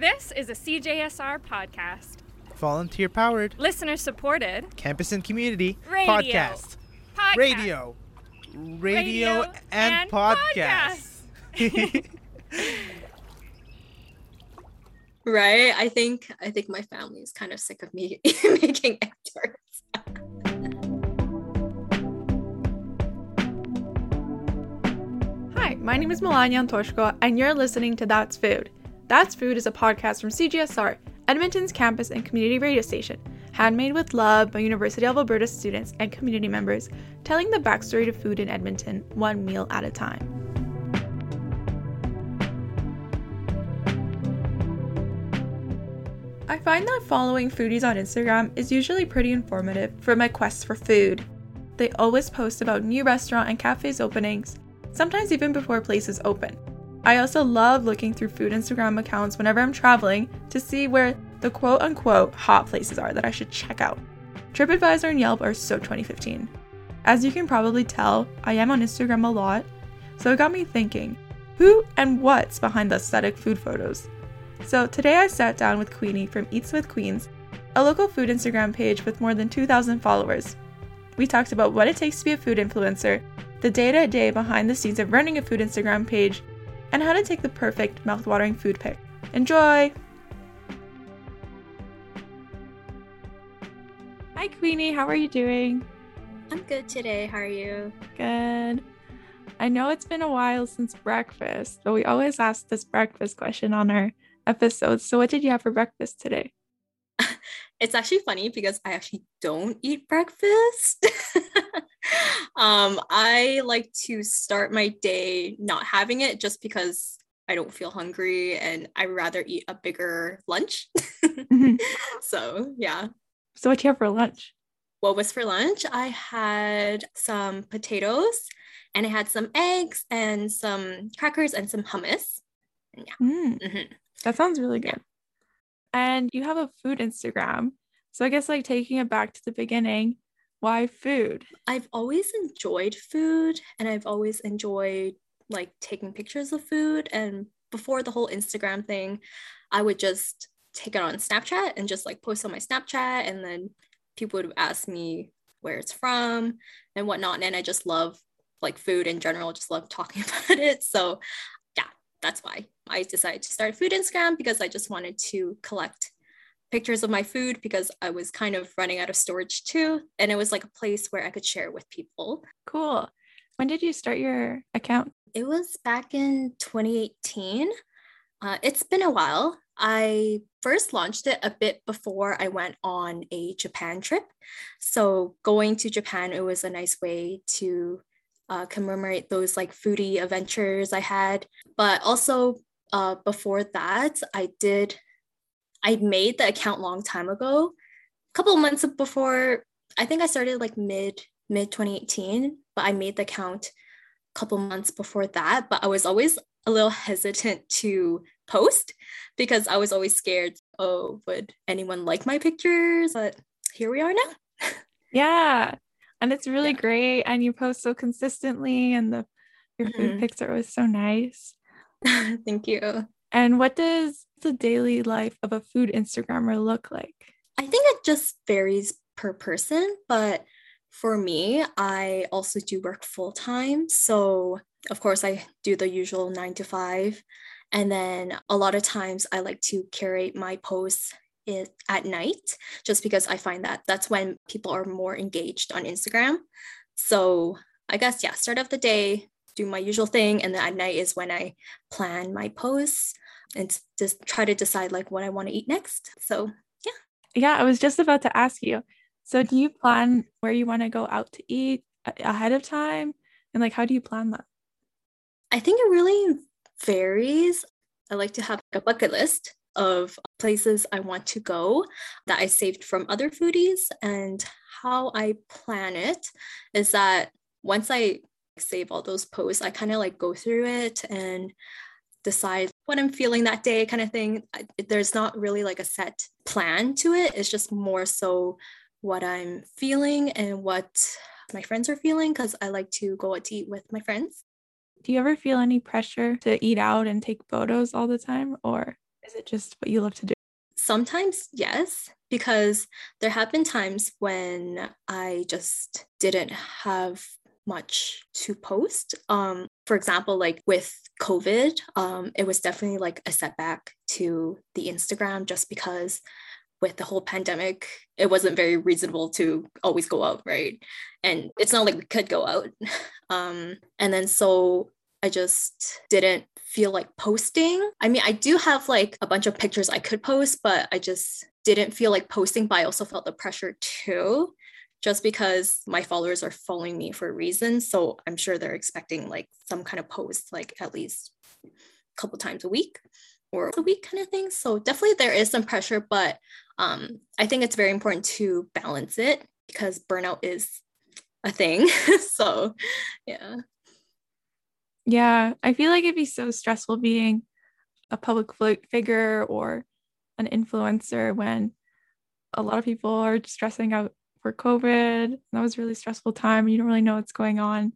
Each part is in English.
This is a CJSR podcast, Volunteer powered, listener supported campus and community Radio. podcast. podcast. Radio. Radio, and, and podcast. Right? I think I think my family is kind of sick of me making efforts. Hi, my name is Melania Antoshko, and you're listening to That's Food. That's Food is a podcast from CJSR, Edmonton's campus and community radio station, handmade with love by University of Alberta students and community members, telling the backstory to food in Edmonton, one meal at a time. I find that following foodies on Instagram is usually pretty informative for my quest for food. They always post about new restaurant and cafes openings, sometimes even before places open. I also love looking through food Instagram accounts whenever I'm traveling to see where the quote unquote hot places are that I should check out. TripAdvisor and Yelp are so 2015. As you can probably tell, I am on Instagram a lot, so it got me thinking who and what's behind the aesthetic food photos? So today I sat down with Queenie from Eats with Queens, a local food Instagram page with more than 2,000 followers. We talked about what it takes to be a food influencer, the day to day behind the scenes of running a food Instagram page, and how to take the perfect mouthwatering food pic. Enjoy! Hi, Queenie, how are you doing? I'm good today. How are you? Good. I know it's been a while since breakfast, but we always ask this breakfast question on our episodes. So, what did you have for breakfast today? It's actually funny because I actually don't eat breakfast. um, I like to start my day not having it just because I don't feel hungry and I rather eat a bigger lunch. so, yeah. So, what do you have for lunch? What was for lunch? I had some potatoes and I had some eggs and some crackers and some hummus. Mm, Mhm. that sounds really good. And you have a food Instagram. So, I guess like taking it back to the beginning, why food? I've always enjoyed food and I've always enjoyed like taking pictures of food. And before the whole Instagram thing, I would just take it on Snapchat and just like post on my Snapchat. And then people would ask me where it's from and whatnot. And I just love like food in general, just love talking about it. So, yeah, that's why I decided to start food Instagram because I just wanted to collect pictures of my food because I was kind of running out of storage too. And it was like a place where I could share with people. Cool. When did you start your account? It was back in 2018. Uh, it's been a while. I first launched it a bit before I went on a Japan trip. So, going to Japan, it was a nice way to uh, commemorate those like foodie adventures I had. But also, uh, before that, I did, I made the account long time ago, a couple of months before. I think I started like mid mid 2018, but I made the account a couple months before that. But I was always a little hesitant to post because I was always scared. Oh, would anyone like my pictures? But here we are now. Yeah. And it's really Yeah. great. And you post so consistently, and the your food Mhm. pics are always so nice. Thank you. And what does the daily life of a food Instagrammer look like? I think it just varies per person, but for me, I also do work full time. So, of course, I do the usual nine to five. And then a lot of times I like to curate my posts at night just because I find that that's when people are more engaged on Instagram. So, I guess, yeah, start of the day, do my usual thing. And then at night is when I plan my posts and just try to decide like what I want to eat next. So, Yeah, Yeah, I was just about to ask you. So, do you plan where you want to go out to eat ahead of time? And like, how do you plan that? I think it really varies. I like to have a bucket list of places I want to go that I saved from other foodies. And how I plan it is that once I save all those posts, I kind of like go through it and decide what I'm feeling that day, kind of thing. I, there's not really like a set plan to it. It's just more so what I'm feeling and what my friends are feeling because I like to go out to eat with my friends. Do you ever feel any pressure to eat out and take photos all the time? Or Is it just what you love to do? Sometimes, yes, because there have been times when I just didn't have much to post. Um, for example, like with COVID, um, it was definitely like a setback to the Instagram just because with the whole pandemic, it wasn't very reasonable to always go out, right? And it's not like we could go out. Um, and then so I just didn't feel like posting. I mean, I do have like a bunch of pictures I could post, but I just didn't feel like posting, but I also felt the pressure too, just because my followers are following me for a reason. So I'm sure they're expecting like some kind of post, like at least a couple times a week or a week kind of thing. So definitely there is some pressure, but um, I think it's very important to balance it because burnout is a thing. so yeah. Yeah, I feel like it'd be so stressful being a public figure or an influencer when a lot of people are stressing out for COVID. That was really stressful time. You don't really know what's going on.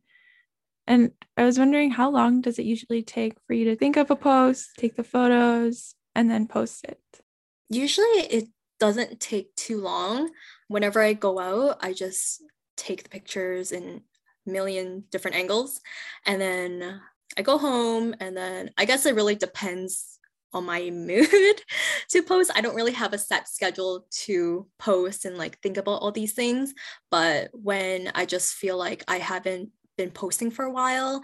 And I was wondering how long does it usually take for you to think of a post, take the photos, and then post it? Usually it doesn't take too long. Whenever I go out, I just take the pictures in a million different angles. And then I go home, and then I guess it really depends on my mood to post. I don't really have a set schedule to post and like think about all these things. But when I just feel like I haven't been posting for a while,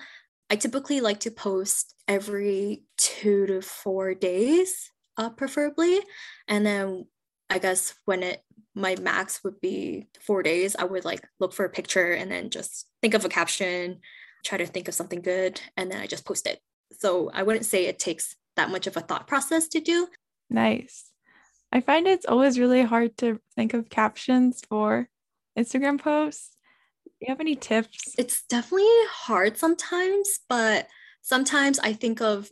I typically like to post every two to four days, uh, preferably. And then I guess when it my max would be four days, I would like look for a picture and then just think of a caption, try to think of something good, and then I just post it. So I wouldn't say it takes that much of a thought process to do. Nice. I find it's always really hard to think of captions for Instagram posts. Do you have any tips? It's definitely hard sometimes, but sometimes I think of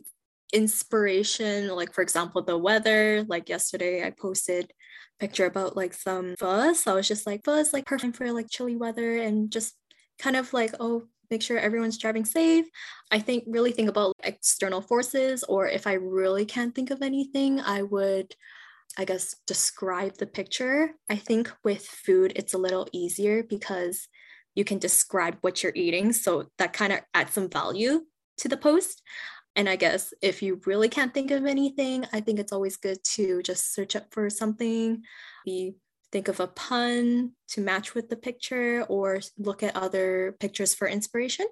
inspiration, like for example, the weather. Like yesterday, I posted picture about like some fuzz. So I was just like fuzz, like perfect for like chilly weather and just kind of like, oh, make sure everyone's driving safe. I think really think about external forces, or if I really can't think of anything, I would, I guess, describe the picture. I think with food, it's a little easier because you can describe what you're eating. So that kind of adds some value to the post. And I guess if you really can't think of anything, I think it's always good to just search up for something. Be think of a pun to match with the picture or look at other pictures for inspiration.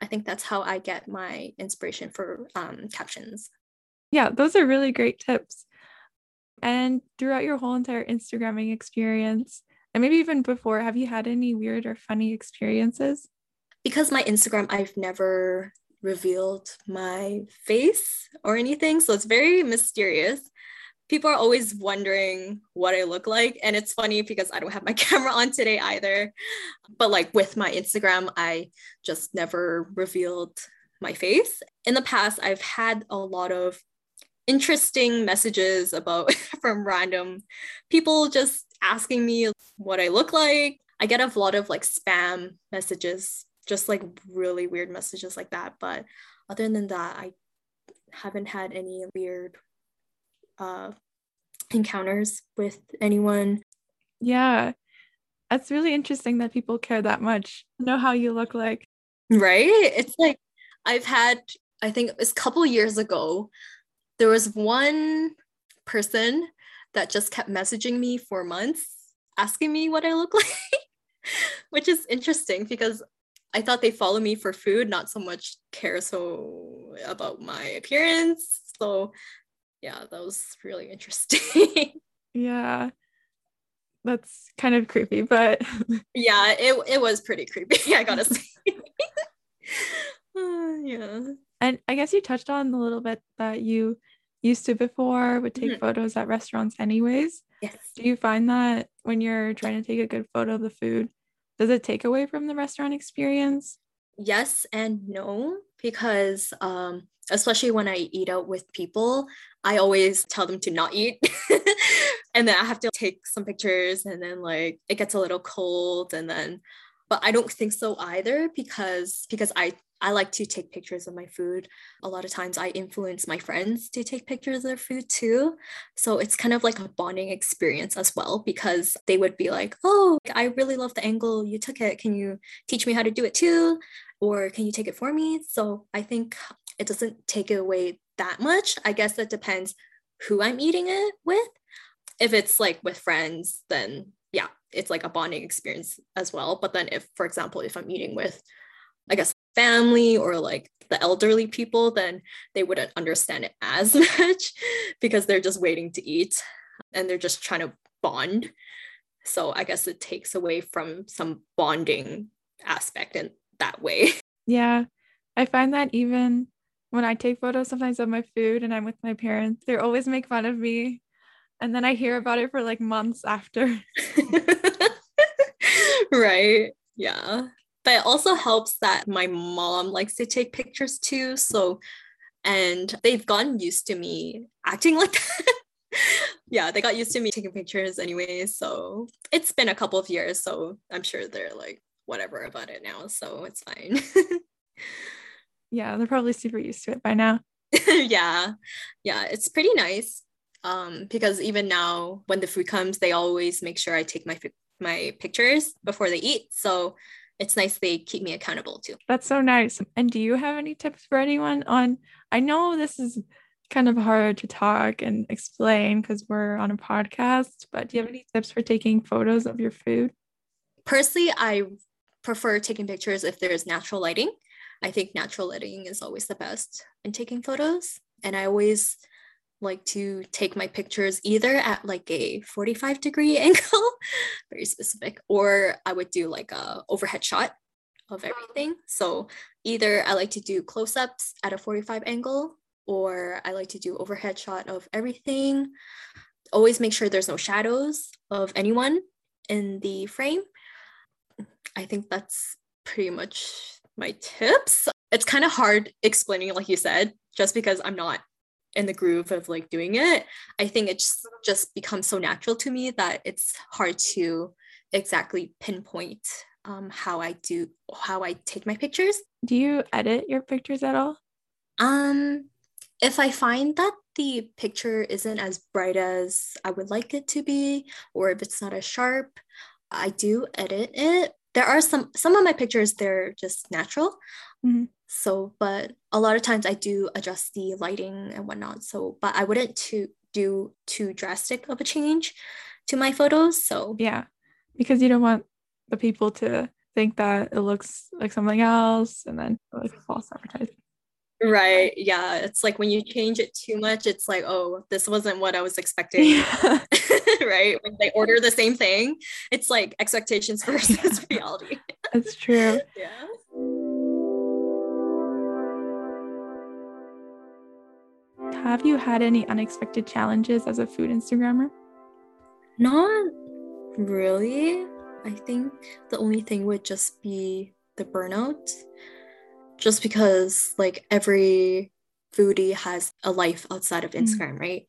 I think that's how I get my inspiration for um, captions. Yeah, those are really great tips. And throughout your whole entire Instagramming experience, and maybe even before, have you had any weird or funny experiences? Because my Instagram, I've never revealed my face or anything. So it's very mysterious. People are always wondering what I look like. And it's funny because I don't have my camera on today either. But like with my Instagram, I just never revealed my face. In the past, I've had a lot of interesting messages about from random people just asking me what I look like. I get a lot of like spam messages just like really weird messages like that. But other than that, I haven't had any weird uh, encounters with anyone. Yeah. That's really interesting that people care that much. Know how you look like. Right? It's like I've had, I think it was a couple years ago, there was one person that just kept messaging me for months asking me what I look like, which is interesting because I thought they follow me for food, not so much care so about my appearance. So yeah, that was really interesting. yeah. That's kind of creepy, but yeah, it it was pretty creepy, I gotta say. uh, yeah. And I guess you touched on a little bit that you used to before would take mm-hmm. photos at restaurants anyways. Yes. Do you find that when you're trying to take a good photo of the food, does it take away from the restaurant experience? Yes and no, because um, especially when I eat out with people, I always tell them to not eat. and then I have to take some pictures and then like it gets a little cold and then but I don't think so either because because I I like to take pictures of my food. A lot of times I influence my friends to take pictures of their food too. So it's kind of like a bonding experience as well because they would be like, oh, I really love the angle you took it. Can you teach me how to do it too? Or can you take it for me? So I think it doesn't take it away that much. I guess that depends who I'm eating it with. If it's like with friends, then yeah, it's like a bonding experience as well. But then if, for example, if I'm eating with, I guess family or like the elderly people, then they wouldn't understand it as much because they're just waiting to eat and they're just trying to bond. So I guess it takes away from some bonding aspect in that way. Yeah. I find that even when I take photos sometimes of my food and I'm with my parents, they always make fun of me. And then I hear about it for like months after. right. Yeah but it also helps that my mom likes to take pictures too. So, and they've gotten used to me acting like that. yeah, they got used to me taking pictures anyway. So it's been a couple of years. So I'm sure they're like, whatever about it now. So it's fine. yeah, they're probably super used to it by now. yeah. Yeah, it's pretty nice. Um, because even now when the food comes, they always make sure I take my my pictures before they eat. So it's nice they keep me accountable too. That's so nice. And do you have any tips for anyone on? I know this is kind of hard to talk and explain because we're on a podcast, but do you have any tips for taking photos of your food? Personally, I prefer taking pictures if there's natural lighting. I think natural lighting is always the best in taking photos. And I always like to take my pictures either at like a 45 degree angle, very specific, or I would do like a overhead shot of everything. So either I like to do close-ups at a 45 angle or I like to do overhead shot of everything. Always make sure there's no shadows of anyone in the frame. I think that's pretty much my tips. It's kind of hard explaining, like you said, just because I'm not in the groove of like doing it. I think it's just becomes so natural to me that it's hard to exactly pinpoint um, how i do how i take my pictures. Do you edit your pictures at all? Um if i find that the picture isn't as bright as i would like it to be or if it's not as sharp i do edit it there are some some of my pictures they're just natural mm-hmm. So, but a lot of times I do adjust the lighting and whatnot. So, but I wouldn't to do too drastic of a change to my photos. So yeah, because you don't want the people to think that it looks like something else and then like false advertising. Right. Yeah. It's like when you change it too much, it's like, oh, this wasn't what I was expecting. Yeah. right. When they order the same thing, it's like expectations versus reality. That's true. yeah. Have you had any unexpected challenges as a food Instagrammer? Not really. I think the only thing would just be the burnout. Just because, like, every foodie has a life outside of mm. Instagram, mm. right?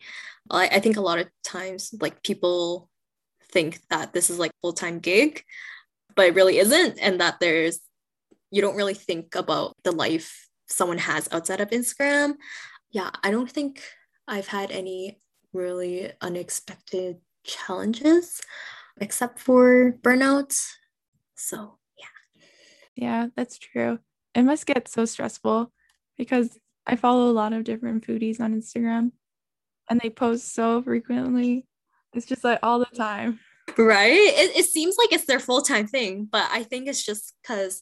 I, I think a lot of times, like, people think that this is like full-time gig but it really isn't and that there's you don't really think about the life someone has outside of instagram yeah, I don't think I've had any really unexpected challenges except for burnouts. So, yeah. Yeah, that's true. It must get so stressful because I follow a lot of different foodies on Instagram and they post so frequently. It's just like all the time. Right? It, it seems like it's their full time thing, but I think it's just because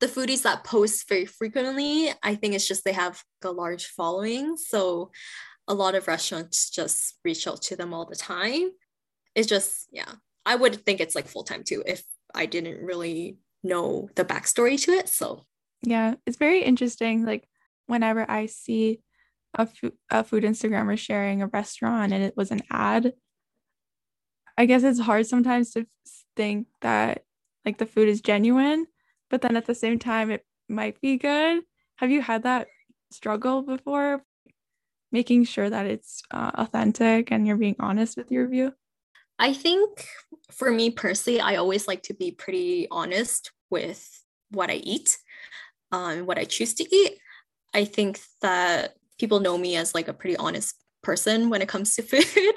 the foodies that post very frequently, I think it's just they have a large following. So a lot of restaurants just reach out to them all the time. It's just, yeah, I would think it's like full time too if I didn't really know the backstory to it. So, yeah, it's very interesting. Like, whenever I see a, a food Instagrammer sharing a restaurant and it was an ad, I guess it's hard sometimes to think that like the food is genuine but then at the same time it might be good have you had that struggle before making sure that it's uh, authentic and you're being honest with your review i think for me personally i always like to be pretty honest with what i eat um, what I choose to eat. I think that people know me as like a pretty honest person when it comes to food.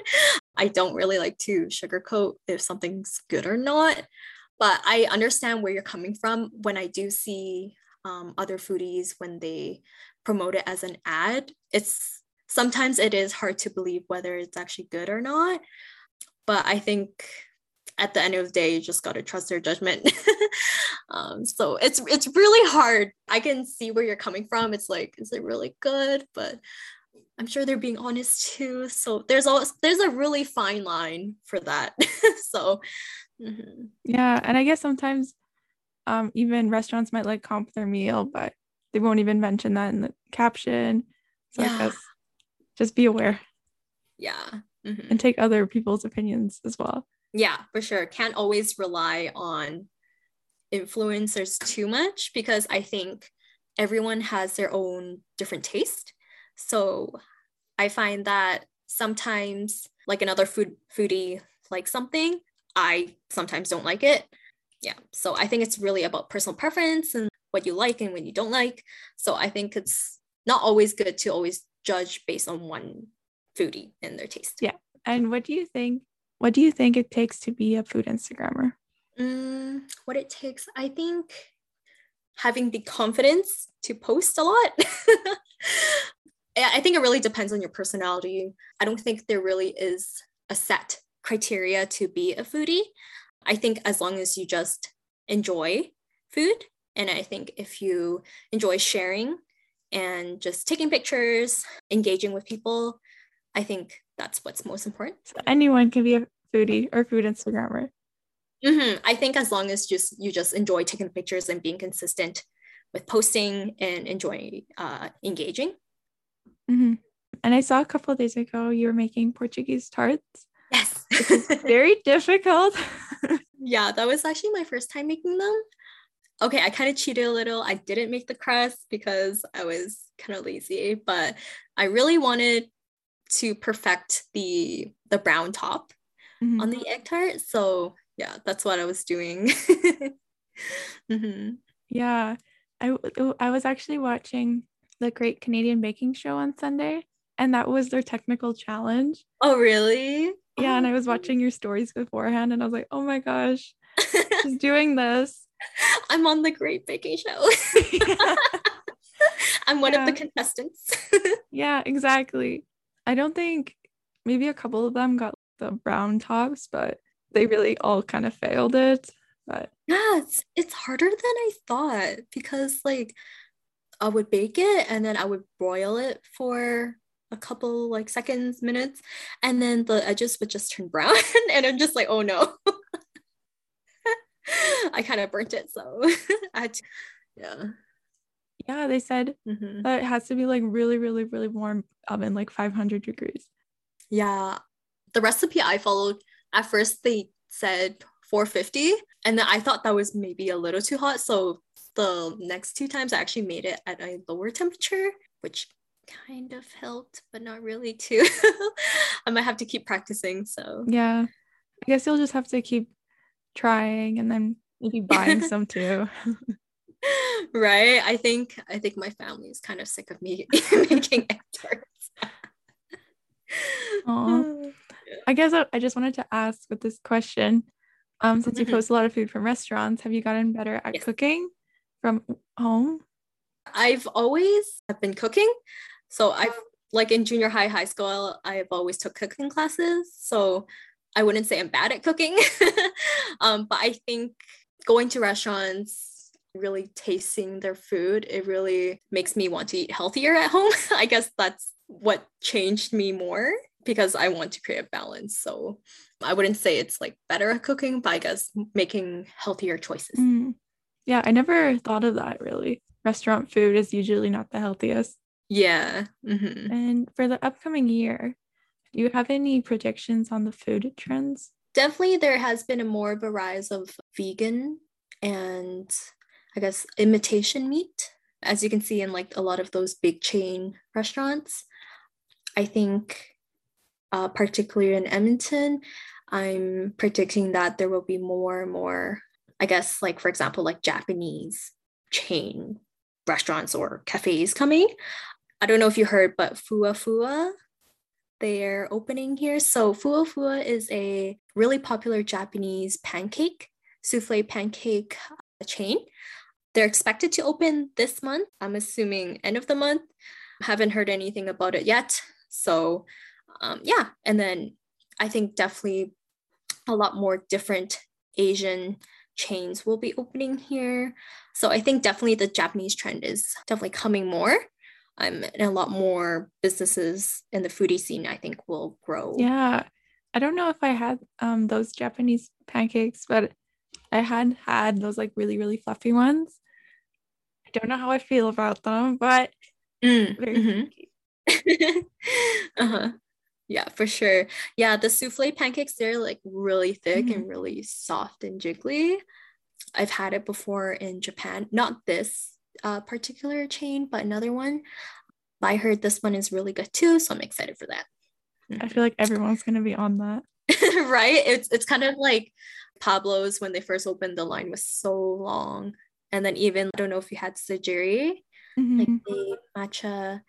I don't really like to sugarcoat if something's good or not. But I understand where you're coming from when I do see um, other foodies when they promote it as an ad. It's sometimes it is hard to believe whether it's actually good or not. But I think at the end of the day, you just gotta trust their judgment. um, so it's it's really hard. I can see where you're coming from. It's like, is it really good? But I'm sure they're being honest too. So there's always there's a really fine line for that. so mm-hmm. yeah, and I guess sometimes um, even restaurants might like comp their meal, but they won't even mention that in the caption. So yeah. I guess just be aware. Yeah. Mm-hmm. And take other people's opinions as well. Yeah, for sure. Can't always rely on influencers too much because I think everyone has their own different taste. So I find that sometimes like another food foodie like something, I sometimes don't like it. Yeah. So I think it's really about personal preference and what you like and what you don't like. So I think it's not always good to always judge based on one foodie and their taste. Yeah. And what do you think? What do you think it takes to be a food Instagrammer? Mm, what it takes, I think having the confidence to post a lot. I think it really depends on your personality. I don't think there really is a set criteria to be a foodie. I think as long as you just enjoy food, and I think if you enjoy sharing and just taking pictures, engaging with people, I think that's what's most important. So anyone can be a foodie or food Instagrammer. Mm-hmm. I think as long as just you just enjoy taking pictures and being consistent with posting and enjoy uh, engaging. Mm-hmm. And I saw a couple days ago you were making Portuguese tarts. Yes, very difficult. yeah, that was actually my first time making them okay, I kind of cheated a little. I didn't make the crust because I was kind of lazy, but I really wanted to perfect the the brown top mm-hmm. on the egg tart. So yeah, that's what I was doing. mm-hmm. Yeah, I I was actually watching the Great Canadian Baking Show on Sunday, and that was their technical challenge. Oh really? Yeah, oh. and I was watching your stories beforehand, and I was like, oh my gosh, she's doing this. I'm on the Great Baking Show. I'm one yeah. of the contestants. yeah, exactly. I don't think maybe a couple of them got the brown tops, but they really all kind of failed it. But yeah, it's, it's harder than I thought because like I would bake it and then I would broil it for a couple like seconds, minutes, and then the edges would just turn brown. and I'm just like, oh no. I kind of burnt it. So I had to, yeah. Yeah, they said mm-hmm. that it has to be like really, really, really warm oven, like 500 degrees. Yeah. The recipe I followed, at first they said 450. And then I thought that was maybe a little too hot. So the next two times I actually made it at a lower temperature, which kind of helped, but not really too. I might have to keep practicing. So yeah. I guess you'll just have to keep trying and then maybe buying some too. right. I think I think my family is kind of sick of me making egg tarts. I guess I, I just wanted to ask with this question. Um, since you mm-hmm. post a lot of food from restaurants, have you gotten better at yes. cooking from home? I've always have been cooking. So I've like in junior high, high school, I've always took cooking classes. So I wouldn't say I'm bad at cooking, um, but I think going to restaurants, really tasting their food, it really makes me want to eat healthier at home. I guess that's what changed me more because I want to create a balance. So I wouldn't say it's like better at cooking, but I guess making healthier choices. Mm. Yeah, I never thought of that really. Restaurant food is usually not the healthiest. Yeah. Mm-hmm. And for the upcoming year, do you have any predictions on the food trends? Definitely, there has been a more of a rise of vegan and I guess imitation meat, as you can see in like a lot of those big chain restaurants. I think, uh, particularly in Edmonton, I'm predicting that there will be more and more, I guess, like for example, like Japanese chain restaurants or cafes coming. I don't know if you heard, but Fuwa Fuwa, they're opening here. So Fuwa Fuwa is a really popular Japanese pancake, souffle pancake uh, chain. They're expected to open this month. I'm assuming end of the month. Haven't heard anything about it yet. So um, yeah, and then I think definitely a lot more different Asian chains will be opening here. So I think definitely the Japanese trend is definitely coming more. Um, and a lot more businesses in the foodie scene, I think, will grow. Yeah. I don't know if I had um those Japanese pancakes, but I had had those like really, really fluffy ones. I don't know how I feel about them, but Mm, very mhm. uh-huh. Yeah, for sure. Yeah, the souffle pancakes, they're like really thick Mhm. and really soft and jiggly. I've had it before in Japan, not this uh, particular chain, but another one. I heard this one is really good too, so I'm excited for that. I feel like everyone's gonna be on that. right? It's it's kind of like Pablo's when they first opened, the line was so long. And then even I don't know if you had Sajiri, like Mhm. the matcha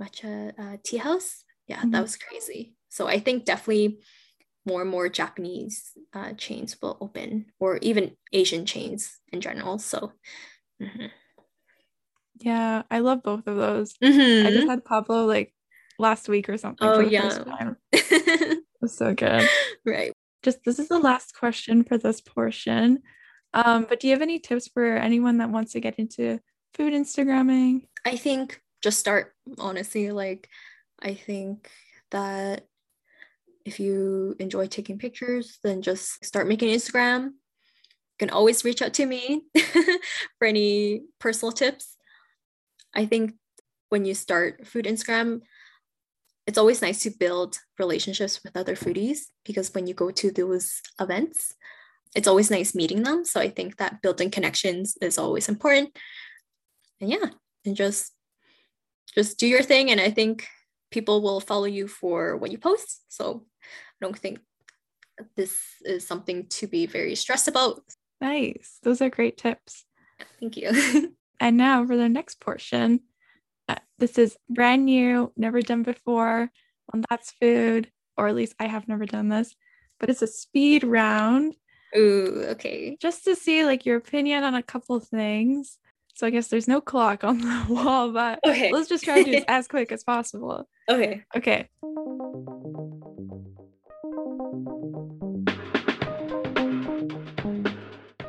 matcha uh, tea house. Yeah, Mhm. that was crazy. So I think definitely more and more Japanese uh, chains will open, or even Asian chains in general. So. mhm. Yeah, I love both of those. I Mhm. just had Pablo like last week or something Oh, yeah. It was so good. right. Just this is the last question for this portion. Um, but do you have any tips for anyone that wants to get into food Instagramming? I think just start honestly. Like, I think that if you enjoy taking pictures, then just start making Instagram. You can always reach out to me for any personal tips. I think when you start food Instagram, it's always nice to build relationships with other foodies because when you go to those events, it's always nice meeting them. So I think that building connections is always important. And yeah, and just just do your thing and I think people will follow you for what you post. So I don't think this is something to be very stressed about. Nice. Those are great tips. Thank you. And now for the next portion. Uh, this is brand new, never done before on That's Food, or at least I have never done this, but it's a speed round Ooh, okay. just to see like your opinion on a couple of things. So I guess there's no clock on the wall, but Okay. let's just try to do this as quick as possible. Okay. Okay.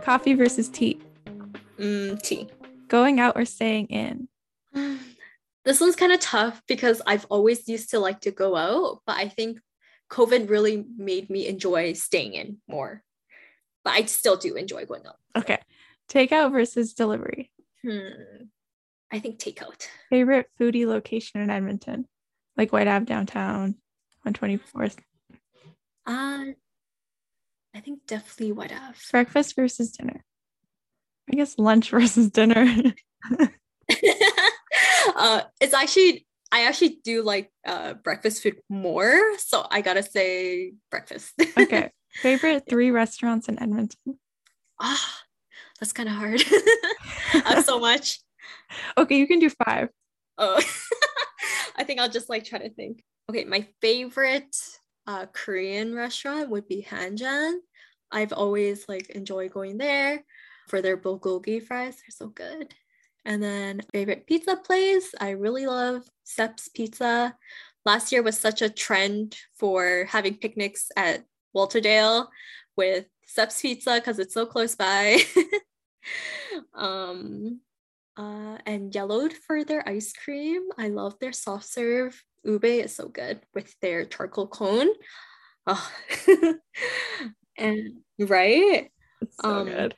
Coffee versus tea. Mm, tea. Going out or staying in. This one's kind of tough because I've always used to like to go out, but I think COVID really made me enjoy staying in more. But I still do enjoy going out. Okay. Takeout versus delivery. Hmm. I think takeout. Favorite foodie location in Edmonton? Like Whyte Ave downtown on 24th. Uh, I think definitely Whyte Ave. Breakfast versus dinner. I guess lunch versus dinner. uh, it's actually I actually do like uh, breakfast food more, so I gotta say breakfast. okay. Favorite three restaurants in Edmonton. Ah, that's kind of hard. I have so much. Okay, you can do five. Oh, I think I'll just like try to think. Okay, my favorite uh, Korean restaurant would be Hanjan. I've always like enjoyed going there for their bulgogi fries. They're so good. And then favorite pizza place, I really love Sep's Pizza. Last year was such a trend for having picnics at Walterdale with Sep's Pizza because it's so close by. um, uh, and Yelo'd for their ice cream. I love their soft serve. Ube is so good with their charcoal cone. Oh. and right. It's so Um, good.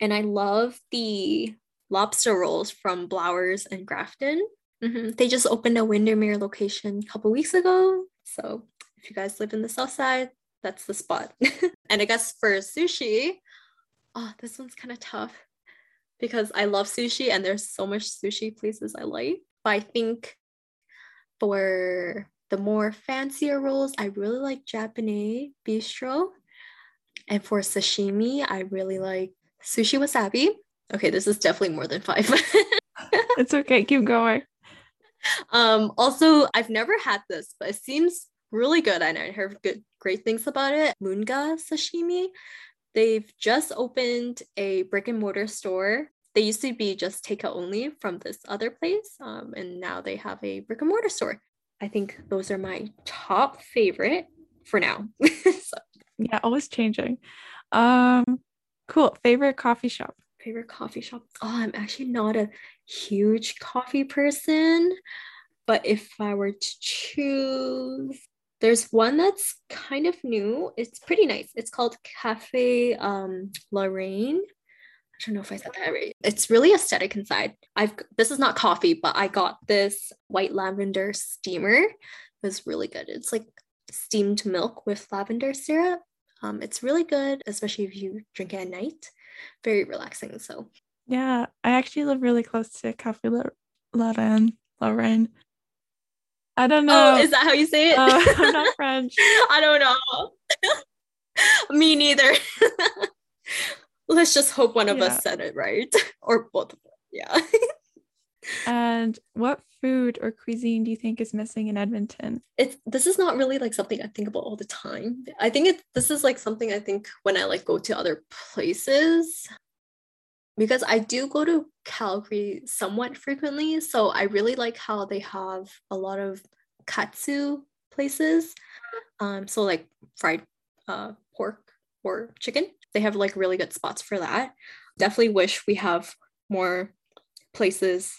And I love the lobster rolls from Blowers and Grafton. Mhm. They just opened a Windermere location a couple weeks ago. So if you guys live in the south side, that's the spot. and I guess for sushi, oh, this one's kind of tough because I love sushi and there's so much sushi places I like. But I think for the more fancier rolls, I really like Japanese bistro. And for sashimi, I really like sushi wasabi. Okay, this is definitely more than five. it's okay. Keep going. Um, also, I've never had this, but it seems really good, and I heard good, great things about it. Munga sashimi. They've just opened a brick and mortar store. They used to be just takeout only from this other place, um, and now they have a brick and mortar store. I think those are my top favorite for now. so, Yeah, always changing. Um, cool. Favorite coffee shop. favorite coffee shop. Oh, I'm actually not a huge coffee person, but if I were to choose, there's one that's kind of new. It's pretty nice. It's called Cafe um, Lorraine. I don't know if I said that right. It's really aesthetic inside. I've this is not coffee, but I got this white lavender steamer. It was really good. It's like steamed milk with lavender syrup. Um, it's really good, especially if you drink it at night. Very relaxing. So Yeah, I actually live really close to Cafe La- Lorraine. Lorraine. I don't know. Oh, is that how you say it? Uh, I'm not French. I don't know. Me neither. Let's just hope one of Yeah. us said it right. or both of us. Yeah. And what food or cuisine do you think is missing in Edmonton? It's this is not really like something I think about all the time. I think it this is like something I think when I like go to other places because I do go to Calgary somewhat frequently. So I really like how they have a lot of katsu places. Um, so like fried uh, pork or chicken. They have like really good spots for that. Definitely wish we have more places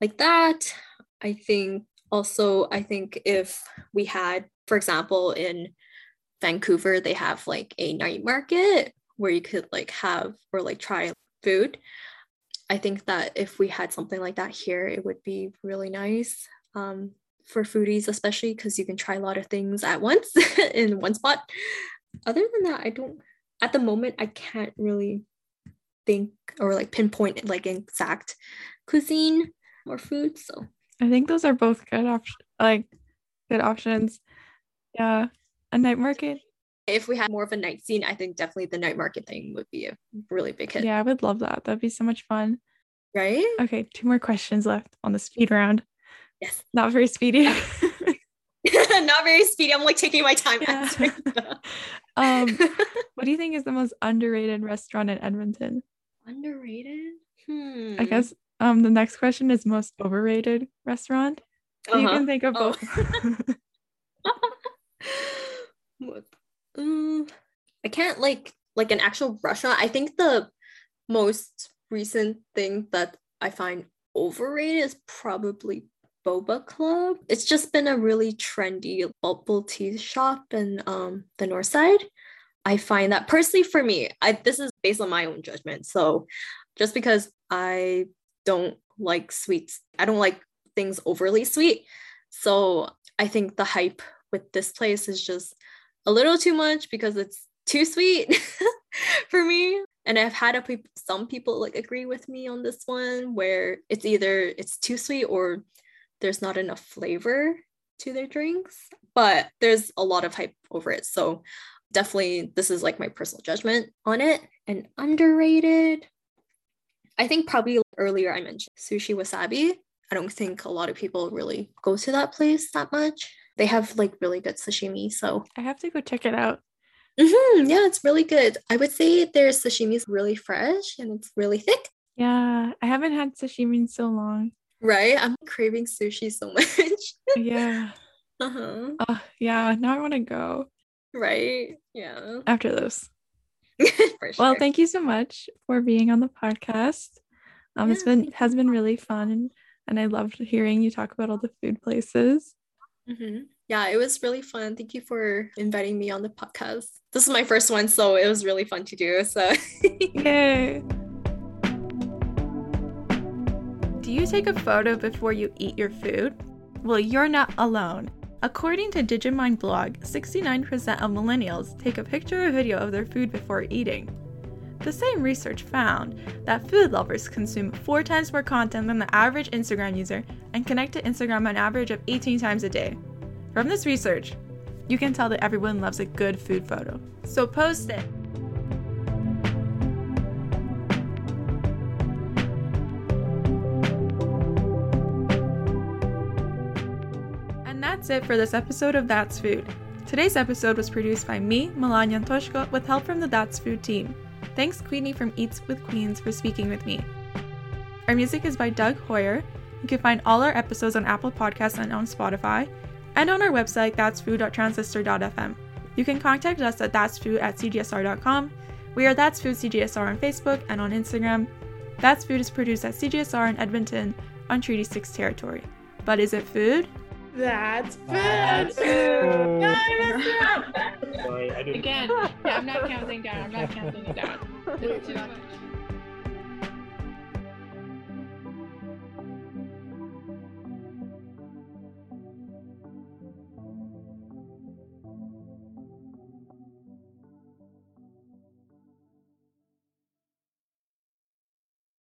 like that. I think also, I think if we had, for example, in Vancouver, they have like a night market where you could like have or like try food. I think that if we had something like that here, it would be really nice um, for foodies, especially because you can try a lot of things at once in one spot. Other than that, I don't, at the moment, I can't really think or like pinpoint like exact cuisine or food. So I think those are both good options. Like good options. Yeah, a night market. if we had more of a night scene, I think definitely the night market thing would be a really big hit. Yeah, I would love that. That'd be so much fun. Right? Okay, two more questions left on the speed round. Yes. Not very speedy. Not very speedy. I'm like taking my time Yeah. um, what do you think is the most underrated restaurant in Edmonton? Underrated? Hmm. I guess um the next question is most overrated restaurant. You Uh-huh. can think of Oh. both. What- Mm, I can't like like an actual restaurant. I think the most recent thing that I find overrated is probably Boba Club. It's just been a really trendy bubble tea shop in um the north side. I find that personally for me, I this is based on my own judgment. So just because I don't like sweets, I don't like things overly sweet. So I think the hype with this place is just a little too much because it's too sweet for me. And I've had a peop some people like agree with me on this one where it's either it's too sweet or there's not enough flavor to their drinks. But there's a lot of hype over it. So definitely this is like my personal judgment on it. And underrated. I think probably earlier I mentioned sushi wasabi. I don't think a lot of people really go to that place that much. They have like really good sashimi. So I have to go check it out. Mhm, yeah, it's really good. I would say their sashimi is really fresh and it's really thick. Yeah, I haven't had sashimi in so long. Right? I'm craving sushi so much. Yeah. uh-huh. Oh, yeah. Now I want to go Right? Yeah. after this. For Well, thank you so much for being on the podcast. Um, it's Yeah, been has been really fun, and, I loved hearing you talk about all the food places. Mhm. Yeah, it was really fun. Thank you for inviting me on the podcast. This is my first one, so it was really fun to do. So Yay! You take a photo before you eat your food? Well, you're not alone. According to Digimind blog, 69% of millennials take a picture or video of their food before eating. The same research found that food lovers consume four times more content than the average Instagram user and connect to Instagram an average of 18 times a day. From this research, you can tell that everyone loves a good food photo. So post it. That's it for this episode of That's Food. Today's episode was produced by me, Melania Antoshko, with help from the That's Food team. Thanks Queenie from Eats with Queens for speaking with me. Our music is by Doug Hoyer. You can find all our episodes on Apple Podcasts and on Spotify, and on our website, that'sfood.transistor.fm. You can contact us at that'sfood at cjsr.com. We are That's Food CJSR on Facebook and on Instagram. That's Food is produced at CJSR in Edmonton on Treaty 6 territory. But is it food? That's food. That's food. No, I messed it up. Sorry, I didn't. Again, yeah, I'm not counting down. I'm not counting it down. It's too much.